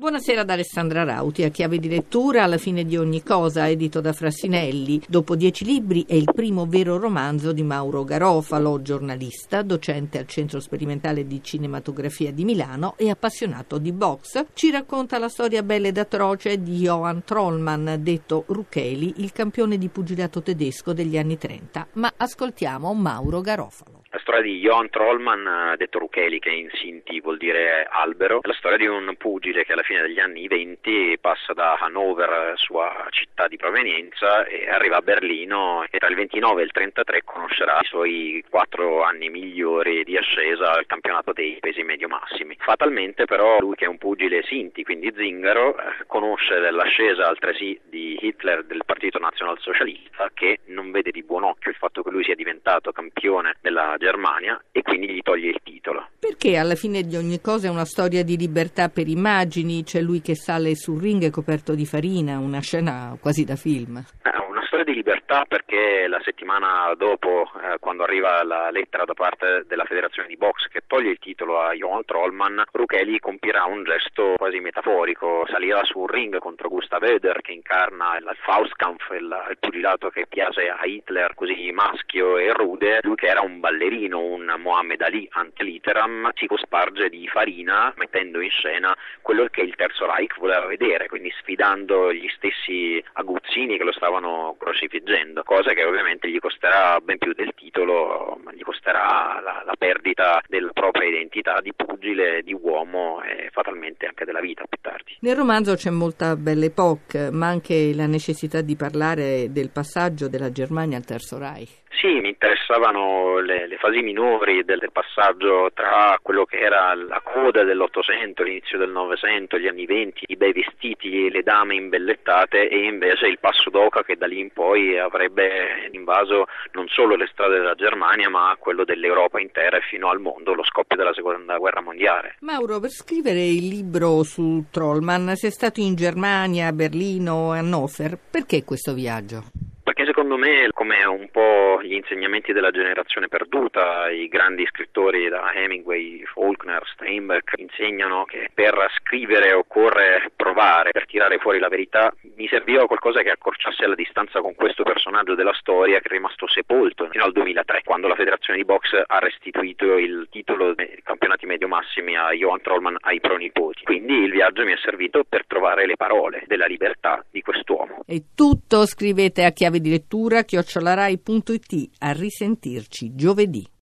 Buonasera ad Alessandra Rauti, a chiave di lettura alla fine di ogni cosa, edito da Frassinelli. Dopo dieci libri è il primo vero romanzo di Mauro Garofalo, giornalista, docente al Centro Sperimentale di Cinematografia di Milano e appassionato di box. Ci racconta la storia bella ed atroce di Johan Trollman, detto Rucheli, il campione di pugilato tedesco degli anni 30. Ma ascoltiamo Mauro Garofalo. La storia di Johan Trollman, detto Rucheli, che in Sinti vuol dire albero, è la storia di un pugile che alla fine degli anni 20 passa da Hannover, sua città di provenienza, e arriva a Berlino e tra il 29 e il 33 conoscerà i suoi quattro anni migliori di ascesa al campionato dei pesi medio-massimi. Fatalmente però lui che è un pugile Sinti, quindi zingaro, eh, conosce dell'ascesa altresì di Hitler del Partito Nazionalsocialista che non vede di buon occhio il fatto che lui sia diventato campione della Germania e quindi gli toglie il titolo. Perché alla fine di ogni cosa è una storia di libertà per immagini, c'è lui che sale sul ring coperto di farina, una scena quasi da film. Storia di libertà perché la settimana dopo, eh, quando arriva la lettera da parte della federazione di box che toglie il titolo a Johan Trollman, Rucheli compirà un gesto quasi metaforico, salirà sul ring contro Gustav Eder che incarna il Faustkampf, il, il pugilato che piace a Hitler così maschio e rude, lui che era un ballerino, un Mohammed Ali ante litteram, si cosparge di farina mettendo in scena quello che il Terzo Reich voleva vedere, quindi sfidando gli stessi aguzzini che lo stavano crocifiggendo, cosa che ovviamente gli costerà ben più del titolo, ma gli costerà la, la perdita della propria identità di pugile, di uomo e fatalmente anche della vita più tardi. Nel romanzo c'è molta belle époque, ma anche la necessità di parlare del passaggio della Germania al Terzo Reich. Sì, mi interessavano le, le fasi minori del, del, passaggio tra quello che era la coda dell'Ottocento, l'inizio del Novecento, gli anni Venti, i bei vestiti, le dame imbellettate e invece il passo d'oca che da lì in poi avrebbe invaso non solo le strade della Germania ma quello dell'Europa intera e fino al mondo, lo scoppio della seconda guerra mondiale. Mauro, per scrivere il libro su Trollman sei stato in Germania, Berlino, Hannover, perché questo viaggio? Perché secondo me, come un po' gli insegnamenti della generazione perduta, i grandi scrittori da Hemingway, Faulkner, Steinbeck insegnano che per scrivere occorre provare, per tirare fuori la verità, mi serviva qualcosa che accorciasse la distanza con questo personaggio della storia che è rimasto sepolto fino al 2003, quando la federazione di box ha restituito il titolo dei campionati medio-massimi a Johan Trollman ai pronipoti. Quindi il viaggio mi è servito per trovare le parole della libertà di quest'uomo. E tutto scrivete a chiave di lettura chiocciolarai.it. A risentirci giovedì.